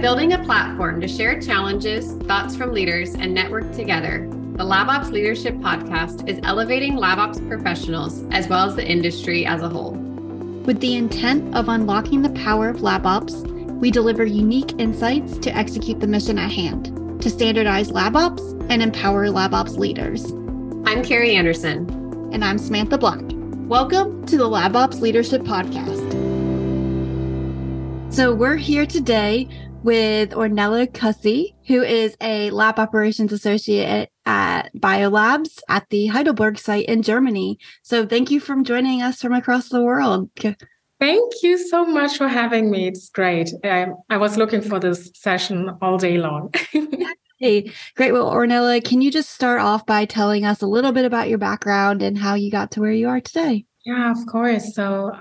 building a platform to share challenges, thoughts from leaders, and network together, the LabOps Leadership Podcast is elevating LabOps professionals as well as the industry as a whole. With the intent of unlocking the power of LabOps, we deliver unique insights to execute the mission at hand to standardize LabOps and empower LabOps leaders. I'm Carrie Anderson. And I'm Samantha Black. Welcome to the LabOps Leadership Podcast. So, we're here today with Ornella Cussy, who is a lab operations associate at Biolabs at the Heidelberg site in Germany. So, thank you for joining us from across the world. Thank you so much for having me. It's great. I, I was looking for this session all day long. hey, great. Well, Ornella, can you just start off by telling us a little bit about your background and how you got to where you are today? Yeah, of course. So,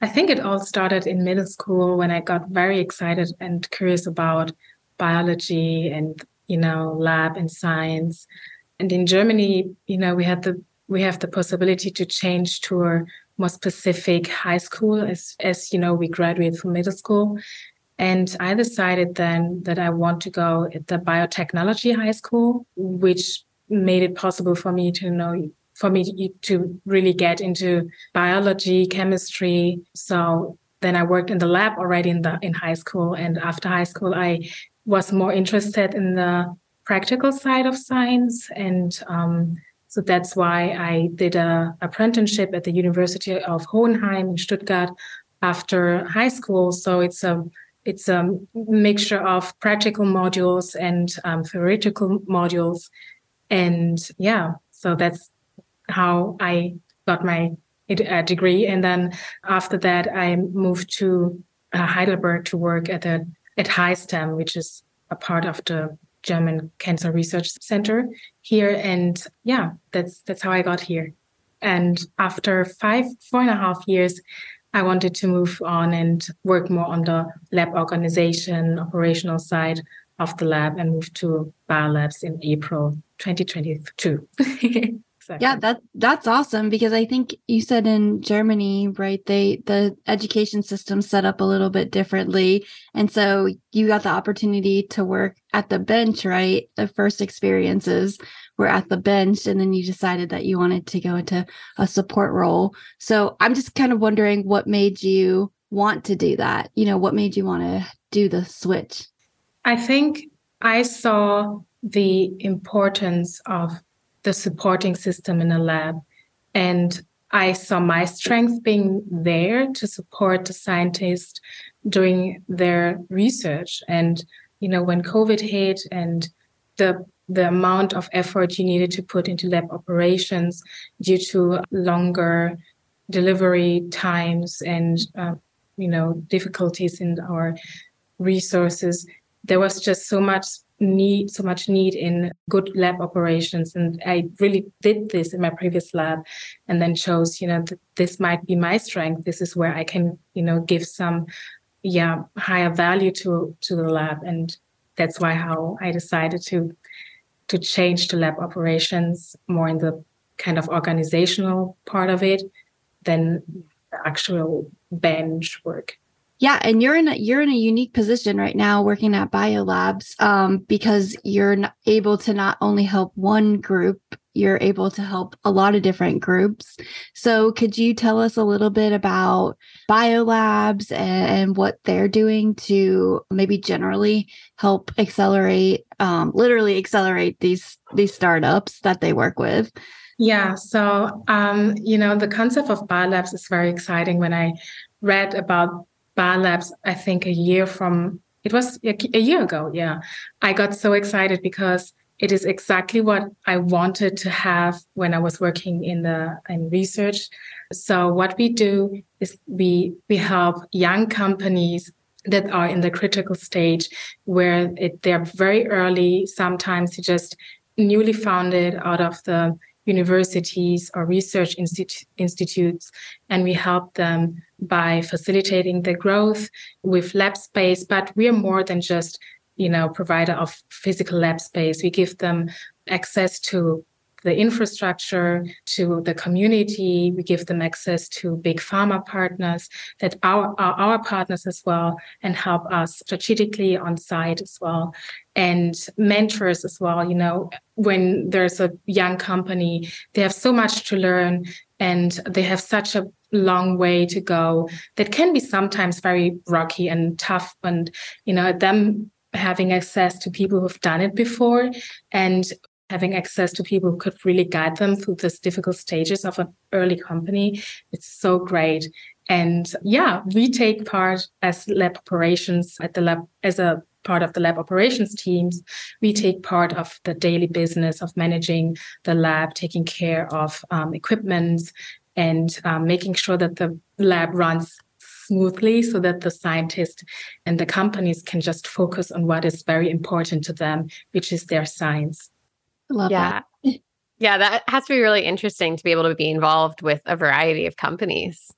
I think it all started in middle school when I got very excited and curious about biology and you know lab and science. And in Germany, you know, we had the we have the possibility to change to a more specific high school as as you know we graduate from middle school. And I decided then that I want to go at the biotechnology high school, which made it possible for me to know for me to really get into biology, chemistry. So then I worked in the lab already in the in high school, and after high school, I was more interested in the practical side of science, and um, so that's why I did a apprenticeship at the University of Hohenheim in Stuttgart after high school. So it's a it's a mixture of practical modules and um, theoretical modules, and yeah, so that's how I got my uh, degree. And then after that, I moved to uh, Heidelberg to work at the at HiStem, which is a part of the German Cancer Research Center here. And yeah, that's that's how I got here. And after five, four and a half years, I wanted to move on and work more on the lab organization, operational side of the lab, and move to Biolabs in April 2022. Exactly. Yeah, that that's awesome because I think you said in Germany, right? They the education system set up a little bit differently, and so you got the opportunity to work at the bench, right? The first experiences were at the bench, and then you decided that you wanted to go into a support role. So I'm just kind of wondering what made you want to do that. You know, what made you want to do the switch? I think I saw the importance of the supporting system in a lab. And I saw my strength being there to support the scientists doing their research. And, you know, when COVID hit and the the amount of effort you needed to put into lab operations due to longer delivery times and uh, you know difficulties in our resources there was just so much need so much need in good lab operations. And i really did this in my previous lab and then chose you know th- this might be my strength. This is where i can you know give some yeah higher value to to the lab. And that's why how i decided to to change to lab operations more in the kind of organizational part of it than the actual bench work yeah, and you're in a you're in a unique position right now working at Biolabs um, because you're able to not only help one group, you're able to help a lot of different groups. So, could you tell us a little bit about Biolabs and, and what they're doing to maybe generally help accelerate, um, literally accelerate these these startups that they work with? Yeah, so um, you know the concept of Biolabs is very exciting. When I read about Biolabs, I think a year from it was a year ago. Yeah. I got so excited because it is exactly what I wanted to have when I was working in the in research. So what we do is we we help young companies that are in the critical stage where it, they're very early, sometimes just newly founded out of the universities or research institu- institutes, and we help them by facilitating the growth with lab space. But we are more than just, you know, provider of physical lab space. We give them access to the infrastructure to the community. We give them access to big pharma partners that are, are our partners as well and help us strategically on site as well. And mentors as well. You know, when there's a young company, they have so much to learn and they have such a long way to go that can be sometimes very rocky and tough and you know them having access to people who've done it before and having access to people who could really guide them through this difficult stages of an early company it's so great. And yeah we take part as lab operations at the lab as a part of the lab operations teams we take part of the daily business of managing the lab taking care of um, equipment and um, making sure that the lab runs smoothly so that the scientists and the companies can just focus on what is very important to them, which is their science. Love yeah. that. Yeah, that has to be really interesting to be able to be involved with a variety of companies.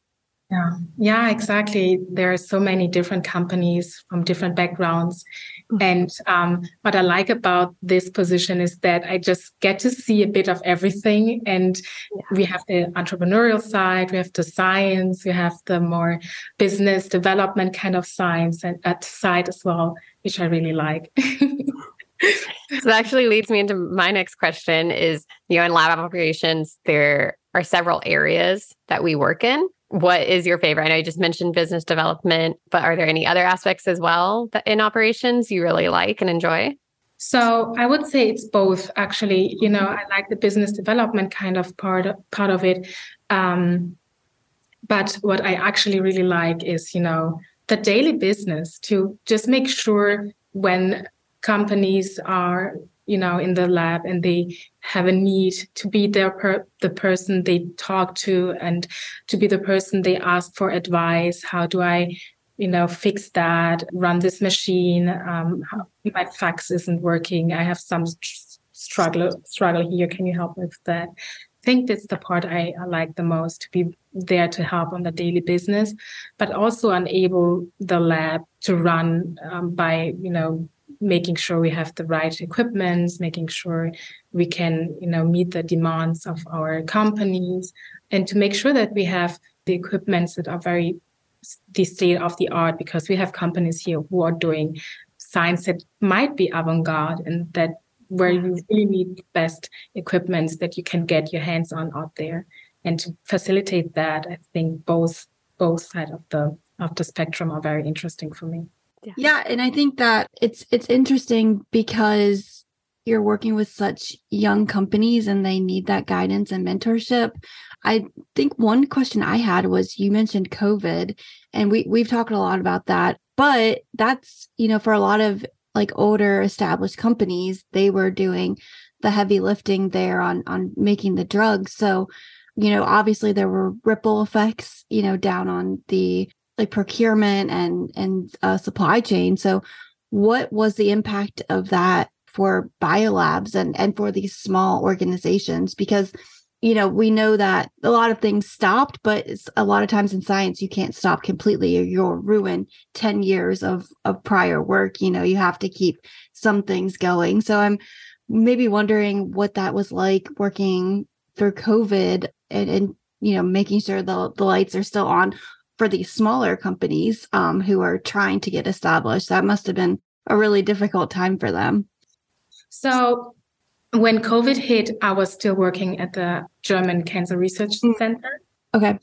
Yeah, yeah, exactly. There are so many different companies from different backgrounds. Mm-hmm. And um, what I like about this position is that I just get to see a bit of everything. And yeah. we have the entrepreneurial side, we have the science, we have the more business development kind of science and at side as well, which I really like. so that actually leads me into my next question is you know in lab operations there are several areas that we work in what is your favorite? I know you just mentioned business development, but are there any other aspects as well that in operations you really like and enjoy? So I would say it's both. Actually, you know, I like the business development kind of part part of it, um, but what I actually really like is you know the daily business to just make sure when companies are you know in the lab and they have a need to be there per the person they talk to and to be the person they ask for advice. How do i you know fix that run this machine? Um, how, my FACS isn't working. I have some struggle struggle here. Can you help with that? I think that's the part I, I, like the most to be there to help on the daily business, but also enable the lab to run um, by you know making sure we have the right equipment, making sure we can, you know, meet the demands of our companies, and to make sure that we have the equipments that are very the state of the art, because we have companies here who are doing science that might be avant-garde and that where you really need the best equipments that you can get your hands on out there. And to facilitate that, I think both both sides of the of the spectrum are very interesting for me. Yeah. yeah, and I think that it's it's interesting because you're working with such young companies and they need that guidance and mentorship. I think one question I had was you mentioned COVID and we we've talked a lot about that, but that's, you know, for a lot of like older established companies, they were doing the heavy lifting there on on making the drugs. So, you know, obviously there were ripple effects, you know, down on the like procurement and and uh, supply chain. So, what was the impact of that for biolabs and and for these small organizations? Because you know we know that a lot of things stopped, but a lot of times in science you can't stop completely, or you'll ruin ten years of of prior work. You know, you have to keep some things going. So I'm maybe wondering what that was like working through COVID and, and you know making sure the the lights are still on for these smaller companies um, who are trying to get established. That must have been a really difficult time for them. So, when COVID hit, I was still working at the German Cancer Research mm. Center. Okay.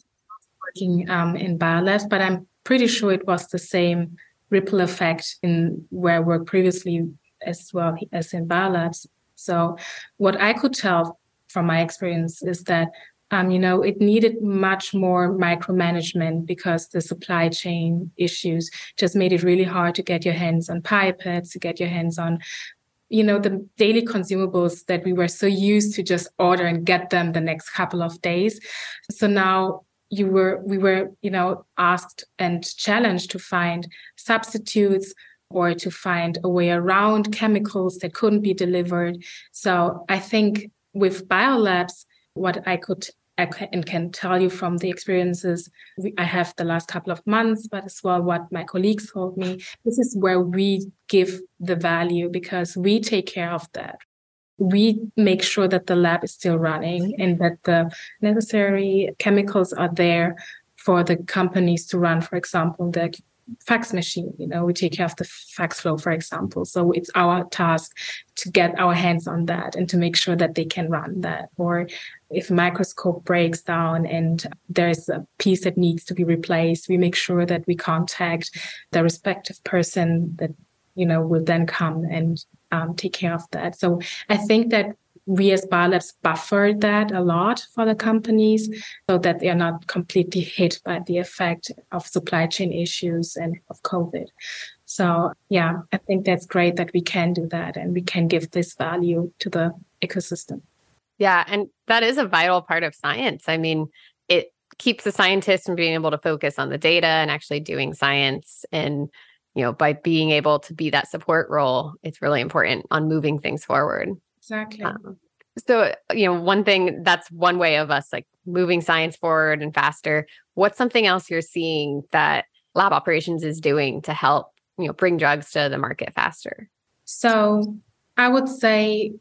Working um, in biolabs, but I'm pretty sure it was the same ripple effect in where I worked previously as well as in biolabs. So, what I could tell from my experience is that um, you know, it needed much more micromanagement because the supply chain issues just made it really hard to get your hands on pipettes, to get your hands on, you know, the daily consumables that we were so used to just order and get them the next couple of days. So now you were, we were, you know, asked and challenged to find substitutes or to find a way around chemicals that couldn't be delivered. So I think with biolabs, what I could and can tell you from the experiences I have the last couple of months, but as well what my colleagues told me. This is where we give the value because we take care of that. we make sure that the lab is still running and that the necessary chemicals are there for the companies to run, for example, the FACS machine. You know, we take care of the FACS flow, for example. So it's our task to get our hands on that and to make sure that they can run that. Or if microscope breaks down and there's a piece that needs to be replaced, we make sure that we contact the respective person that you know will then come and um, take care of that. So I think that we as biolabs buffer that a lot for the companies so that they are not completely hit by the effect of supply chain issues and of COVID. So yeah, I think that's great that we can do that and we can give this value to the ecosystem. Yeah. And that is a vital part of science. I mean, it keeps the scientists from being able to focus on the data and actually doing science. And, you know, by being able to be that support role, it's really important on moving things forward. Exactly. Um, so, you know, one thing that's one way of us like moving science forward and faster. What's something else you're seeing that lab operations is doing to help, you know, bring drugs to the market faster? So, I would say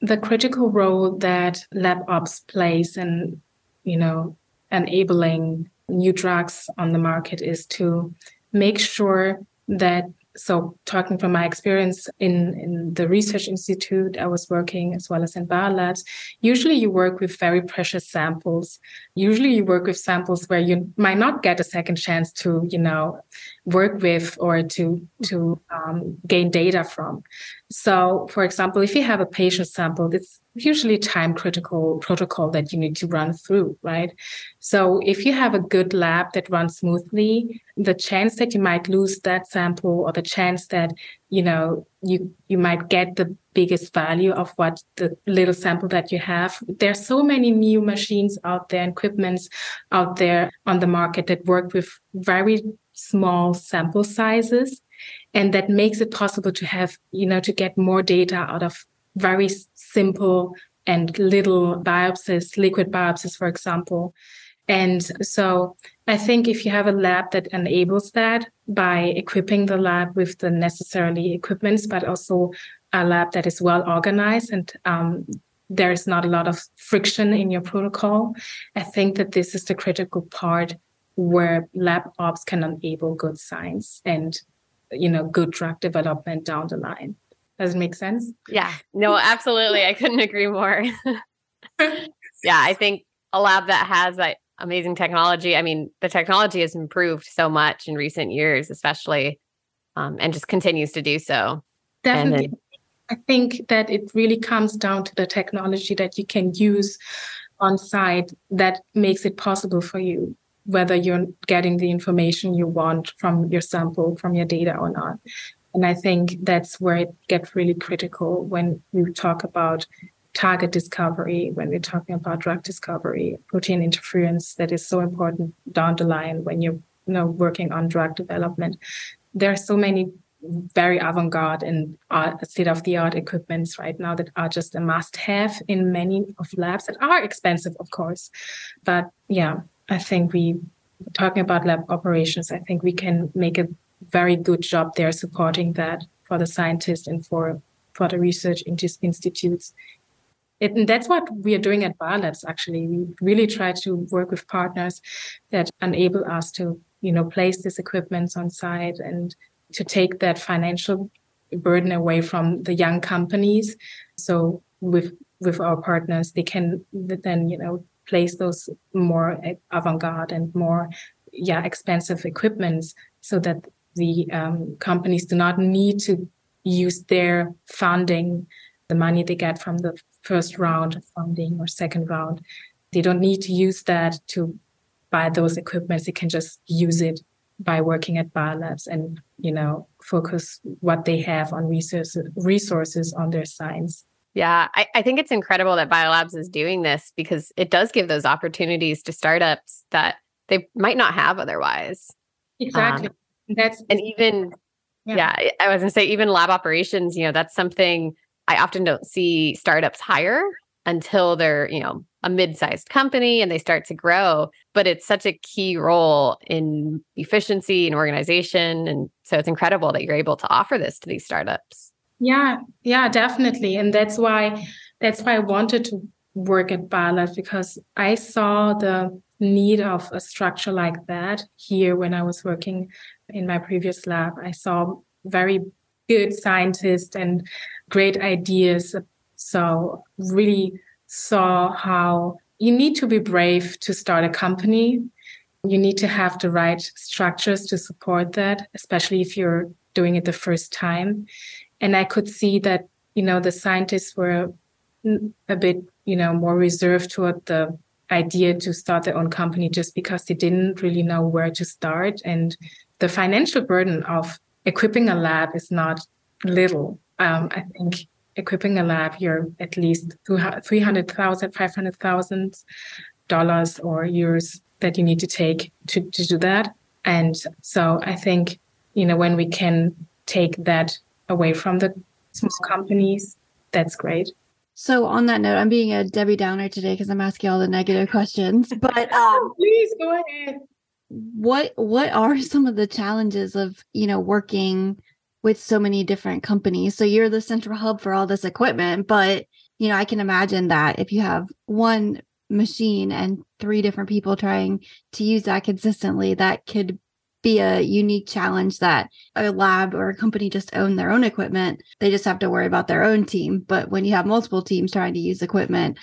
the critical role that lab ops plays in, you know, enabling new drugs on the market is to make sure that so talking from my experience in, in the research institute i was working as well as in biolabs usually you work with very precious samples. Usually you work with samples where you might not get a second chance to you know work with or to to um, gain data from so for example if you have a patient sample it's usually time critical protocol that you need to run through, right? So if you have a good lab that runs smoothly, the chance that you might lose that sample or the chance that, you know, you you might get the biggest value of what the little sample that you have. There's so many new machines out there, equipments out there on the market that work with very small sample sizes and that makes it possible to have you know to get more data out of very simple and little biopsies, liquid biopsies, for example. And so I think if you have a lab that enables that by equipping the lab with the necessary equipments, but also a lab that is well organized and um, there is not a lot of friction in your protocol, I think that this is the critical part where lab ops can enable good science and you know good drug development down the line. Does it make sense? Yeah. No, absolutely. I couldn't agree more. yeah, I think a lab that has that amazing technology. I mean, the technology has improved so much in recent years, especially, um, and just continues to do so. Definitely. Then, I think that it really comes down to the technology that you can use on site that makes it possible for you, whether you're getting the information you want from your sample, from your data or not. And I think that's where it gets really critical when we talk about target discovery, when we're talking about drug discovery, protein interference that is so important down the line when you're you know working on drug development. There are so many very avant-garde and uh, state-of-the-art equipments right now that are just a must-have in many of labs that are expensive, of course. But yeah, I think we talking about lab operations, I think we can make a very good job there supporting that for the scientists and for for the research institutes. It, and that's what we are doing at Biolabs. Actually, we really try to work with partners that enable us to, you know, place this equipment on site and to take that financial burden away from the young companies. So with with our partners, they can then, you know, place those more avant-garde and more yeah expensive equipments so that the um, companies do not need to use their funding, the money they get from the first round of funding or second round. They don't need to use that to buy those equipments. They can just use it by working at biolabs and you know focus what they have on resources resources on their science. Yeah, I, I think it's incredible that Biolabs is doing this because it does give those opportunities to startups that they might not have otherwise. Exactly. Um, that's and even yeah. yeah, I was gonna say even lab operations, you know, that's something I often don't see startups hire until they're, you know, a mid-sized company and they start to grow. But it's such a key role in efficiency and organization. And so it's incredible that you're able to offer this to these startups. Yeah, yeah, definitely. And that's why that's why I wanted to work at Biolabs because I saw the need of a structure like that here when I was working in my previous lab. I saw very good scientists and great ideas. So really saw how you need to be brave to start a company. You need to have the right structures to support that, especially if you're doing it the first time. And I could see that, you know, the scientists were a bit, you know, more reserved toward the idea to start their own company just because they didn't really know where to start. And the financial burden of equipping a lab is not little. Um, I think equipping a lab, you're at least three hundred thousand, five hundred thousand dollars or euros that you need to take to, to do that. And so I think, you know, when we can take that away from the small companies, that's great. So on that note, I'm being a Debbie Downer today because I'm asking all the negative questions. But um, please go ahead. What what are some of the challenges of you know working with so many different companies? So you're the central hub for all this equipment, but you know I can imagine that if you have one machine and three different people trying to use that consistently, that could be a unique challenge that a lab or a company just own their own equipment. They just have to worry about their own team. But when you have multiple teams trying to use equipment,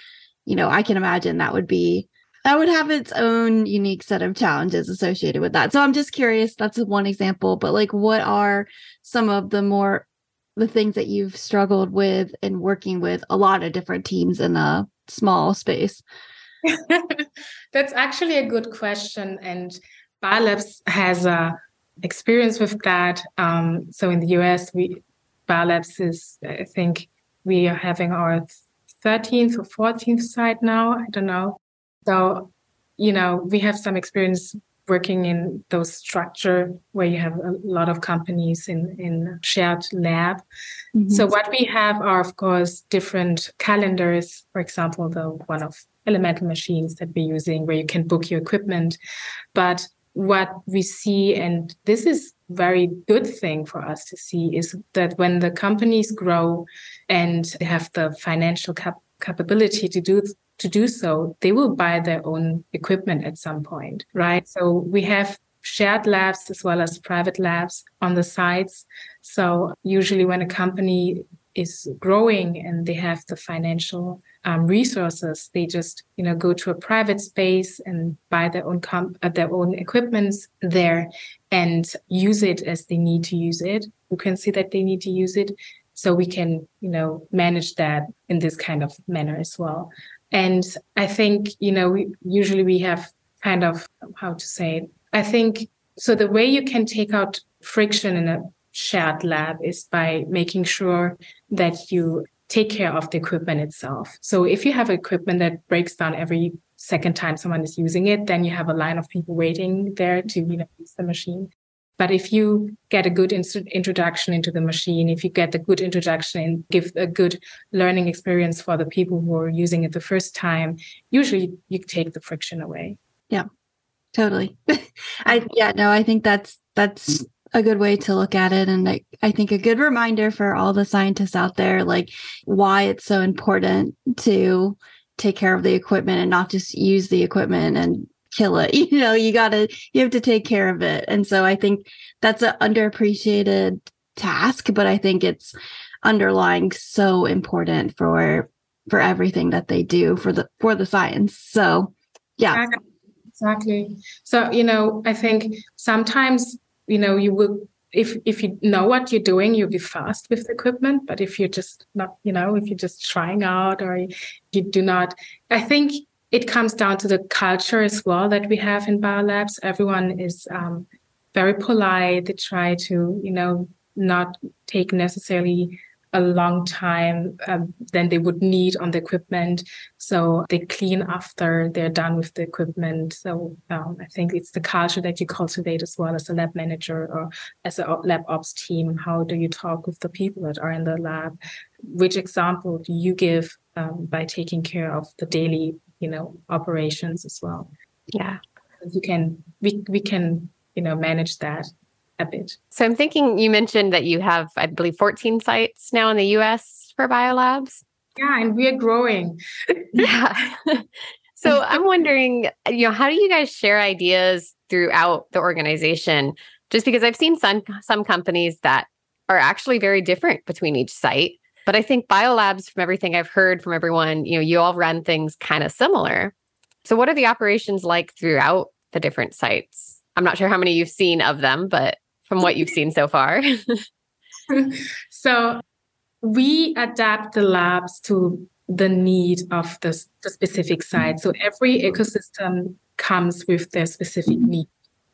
you know, I can imagine that would be that would have its own unique set of challenges associated with that. So I'm just curious, that's one example, but like what are some of the more the things that you've struggled with in working with a lot of different teams in a small space? That's actually a good question and Biolabs has a experience with that. Um, so in the US, we Biolabs is I think we are having our 13th or 14th site now. I don't know. So you know we have some experience working in those structure where you have a lot of companies in in shared lab. Mm-hmm. So what we have are of course different calendars. For example, the one of elemental machines that we're using where you can book your equipment, but what we see, and this is very good thing for us to see, is that when the companies grow and have the financial cap- capability to do to do so, they will buy their own equipment at some point, right? So we have shared labs as well as private labs on the sites. So usually when a company is growing and they have the financial um, resources. They just, you know, go to a private space and buy their own comp- uh, their own equipments there and use it as they need to use it. You can see that they need to use it, so we can, you know, manage that in this kind of manner as well. And I think, you know, we, usually we have kind of how to say it. I think so. The way you can take out friction in a shared lab is by making sure that you take care of the equipment itself. So if you have equipment that breaks down every second time someone is using it, then you have a line of people waiting there to you know use the machine. But if you get a good in- introduction into the machine, if you get a good introduction and give a good learning experience for the people who are using it the first time, usually you take the friction away. Yeah, totally. I yeah no, I think that's that's a good way to look at it. And I, I think a good reminder for all the scientists out there like why it's so important to take care of the equipment and not just use the equipment and kill it. You know you got to you have to take care of it. And so i think that's an underappreciated task but i think it's underlying so important for for everything that they do for the for the science. So yeah. Exactly. So you know i think sometimes you know you will if if you know what you're doing you'll be fast with the equipment but if you're just not you know if you're just trying out or you do not i think it comes down to the culture as well that we have in biolabs everyone is um, very polite. They try to you know not take necessarily a long time um, than they would need on the equipment. So they clean after they're done with the equipment. So um, I think it's the culture that you cultivate as well as a lab manager or as a lab ops team. How do you talk with the people that are in the lab? Which example do you give um, by taking care of the daily, you know, operations as well? Yeah, you can we we can you know manage that a bit. So I'm thinking you mentioned that you have, I believe, 14 sites now in the US for biolabs. Yeah, and we're growing. yeah. so I'm wondering, you know, how do you guys share ideas throughout the organization? Just because I've seen some some companies that are actually very different between each site. But I think biolabs, from everything I've heard from everyone, you know, you all run things kind of similar. So what are the operations like throughout the different sites? I'm not sure how many you've seen of them, but from what you've seen so far. so we adapt the labs to the need of the, the specific site. So every ecosystem comes with their specific need.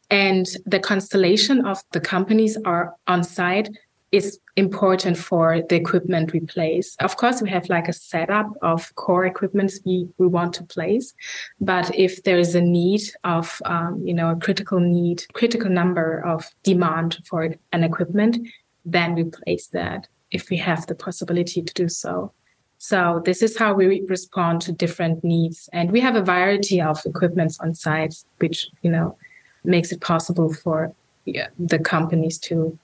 And the constellation of the companies are on site is important for the equipment we place. Of course, we have like a setup of core equipments we, we want to place, but if there is a need of, um, you know, a critical need, critical number of demand for an equipment, then we place that if we have the possibility to do so. So this is how we respond to different needs. And we have a variety of equipments on site, which, you know, makes it possible for yeah, the companies to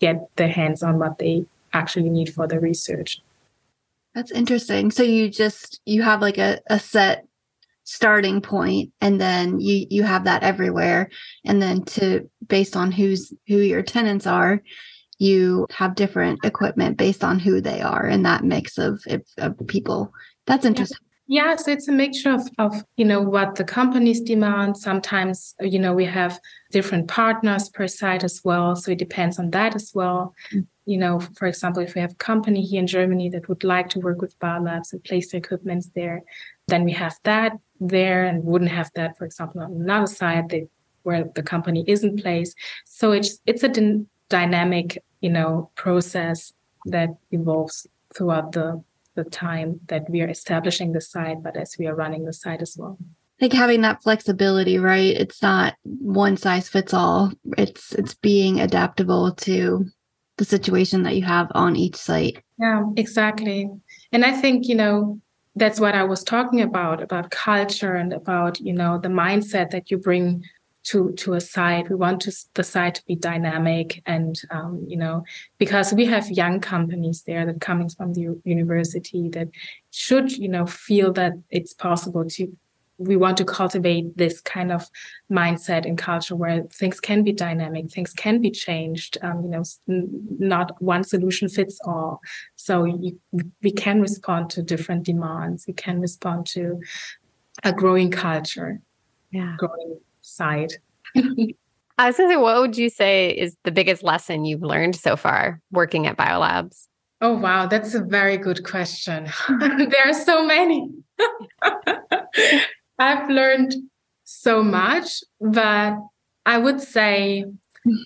get their hands on what they actually need for the research. That's interesting. So you just you have like a, a set starting point and then you you have that everywhere and then to based on who's who your tenants are you have different equipment based on who they are and that mix of, of people that's interesting yeah, so it's a mixture of, of, you know, what the companies demand. Sometimes, you know, we have different partners per site as well. So it depends on that as well. Mm-hmm. You know, for example, if we have a company here in Germany that would like to work with biolabs and place their equipment there, then we have that there and wouldn't have that, for example, on another site that, where the company isn't placed. So it's it's a d- dynamic, you know, process that evolves throughout the the time that we are establishing the site, but as we are running the site as well. I think having that flexibility, right? It's not one size fits all. It's it's being adaptable to the situation that you have on each site. Yeah, exactly. And I think, you know, that's what I was talking about about culture and about, you know, the mindset that you bring to to a site. We want to, the site to be dynamic, and um, you know, because we have young companies there that coming from the university that should you know feel that it's possible to. We want to cultivate this kind of mindset and culture where things can be dynamic, things can be changed. Um, you know, not one solution fits all. So you, we can respond to different demands. We can respond to a growing culture, yeah, growing side. I was going to say, what would you say is the biggest lesson you've learned so far working at Biolabs? Oh, wow. That's a very good question. there are so many. I've learned so much, but I would say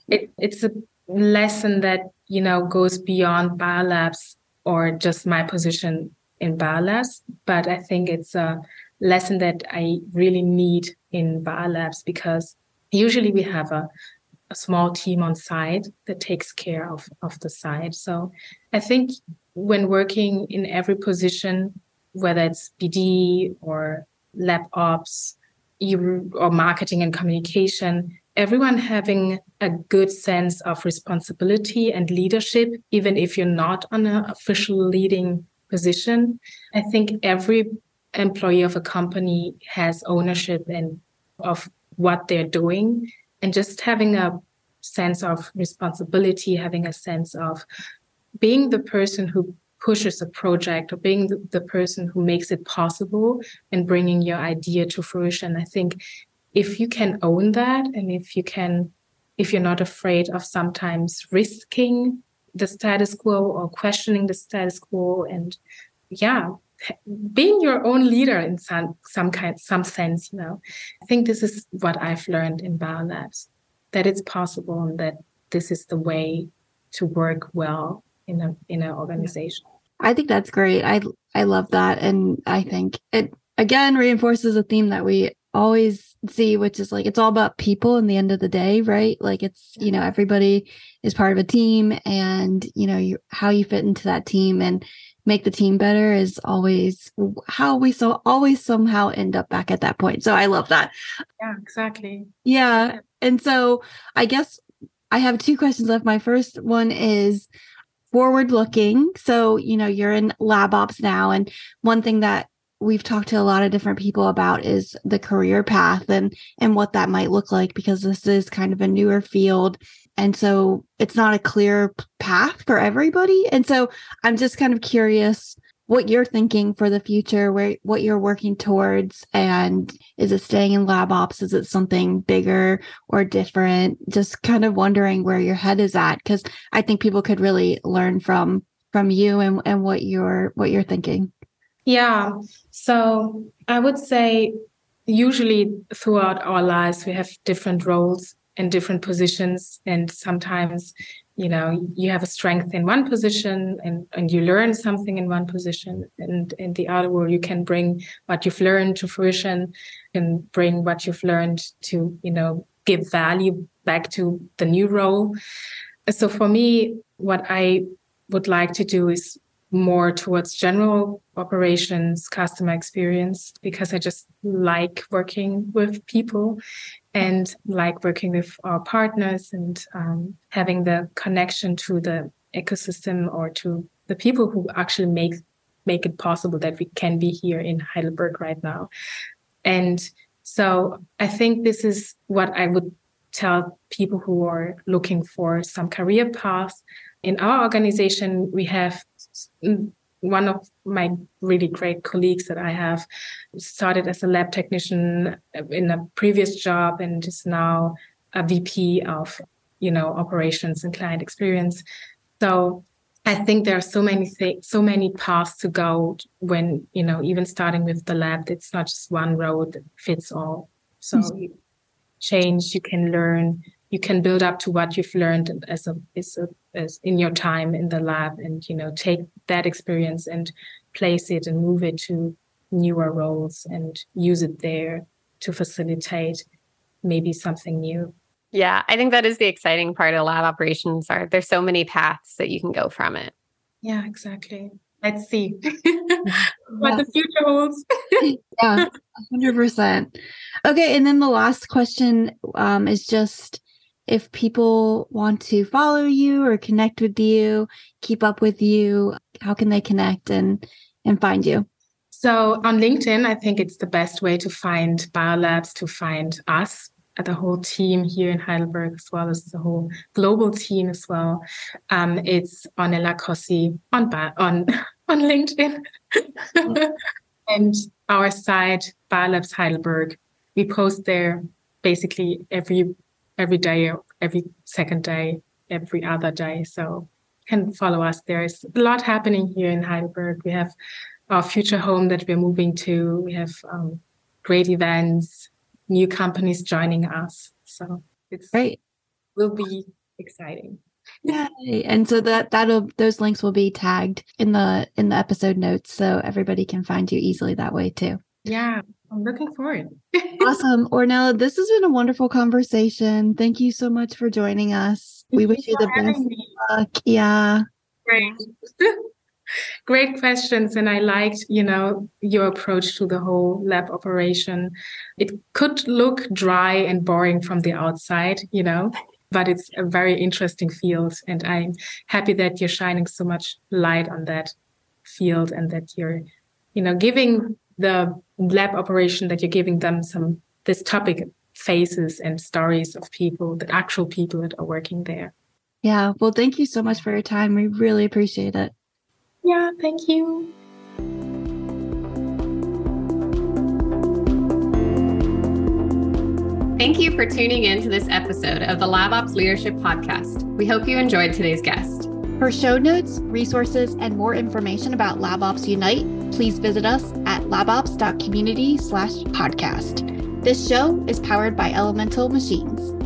it, it's a lesson that, you know, goes beyond Biolabs or just my position in Biolabs. But I think it's a lesson that I really need in biolabs because usually we have a, a small team on site that takes care of, of the site. So I think when working in every position, whether it's BD or lab ops or marketing and communication, everyone having a good sense of responsibility and leadership, even if you're not on an official leading position. I think every employee of a company has ownership and of what they're doing and just having a sense of responsibility having a sense of being the person who pushes a project or being the, the person who makes it possible and bringing your idea to fruition. I think if you can own that and if you can if you're not afraid of sometimes risking the status quo or questioning the status quo and yeah being your own leader in some some kind some sense you know. I think this is what i've learned in biolabs that it's possible and that this is the way to work well in a in an organization. I think that's great. I i love that. And i think it again reinforces a theme that we always see which is like it's all about people in the end of the day right? Like it's you know everybody is part of a team and you know you how you fit into that team. And make the team better is always how we so always somehow end up back at that point. So I love that. Yeah, exactly. Yeah. And so I guess I have two questions left. My first one is forward looking. So, you know, you're in lab ops now. And one thing that we've talked to a lot of different people about is the career path and and what that might look like because this is kind of a newer field and so it's not a clear path for everybody and so i'm just kind of curious what you're thinking for the future, where what you're working towards, and is it staying in lab ops? Is it something bigger or different? Just kind of wondering where your head is at, because I think people could really learn from from you and, and what you're what you're thinking. Yeah. So I would say usually throughout our lives we have different roles and different positions and sometimes you know you have a strength in one position and and you learn something in one position and in the other where you can bring what you've learned to fruition and bring what you've learned to you know give value back to the new role. So for me what i would like to do is more towards general operations customer experience because i just like working with people and like working with our partners and um, having the connection to the ecosystem or to the people who actually make make it possible that we can be here in Heidelberg right now. And so I think this is what I would tell people who are looking for some career path. In our organization, we have one of my really great colleagues that I have started as a lab technician in a previous job and is now a VP of, you know, operations and client experience. So I think there are so many things, so many paths to go when, you know, even starting with the lab, it's not just one road that fits all. So mm-hmm. you change, you can learn, you can build up to what you've learned as a, as a as in your time in the lab and you know take that experience and place it and move it to newer roles and use it there to facilitate maybe something new. Yeah i think that is the exciting part of lab operations are there's so many paths that you can go from it. Yeah exactly. Let's see. What the future holds. Yeah 100% okay and then the last question um, is just if people want to follow you or connect with you, keep up with you, how can they connect and and find you? So on LinkedIn, I think it's the best way to find Biolabs, to find us, the whole team here in Heidelberg, as well as the whole global team as well. Um, it's Ornella Cossi on on on LinkedIn, and our site Biolabs Heidelberg. We post there basically every every day, every second day, every other day. So can follow us. There's a lot happening here in Heidelberg. We have our future home that we're moving to. We have um, great events, new companies joining us. So it's great. Will be exciting. Yay. And so that that'll those links will be tagged in the in the episode notes so everybody can find you easily that way too. Yeah. I'm looking forward. awesome. Ornella, this has been a wonderful conversation. Thank you so much for joining us. Thank we wish you the best luck. Yeah. Great. Great questions. And I liked, you know, your approach to the whole lab operation. It could look dry and boring from the outside, you know, but it's a very interesting field. And I'm happy that you're shining so much light on that field and that you're, you know, giving the lab operation that you're giving them some this topic faces and stories of people, the actual people that are working there. Yeah. Well, thank you so much for your time. We really appreciate it. Yeah. Thank you. Thank you for tuning in to this episode of the LabOps Leadership Podcast. We hope you enjoyed today's guest. For show notes, resources, and more information about LabOps Unite, please visit us at labops.community slash podcast. This show is powered by Elemental Machines.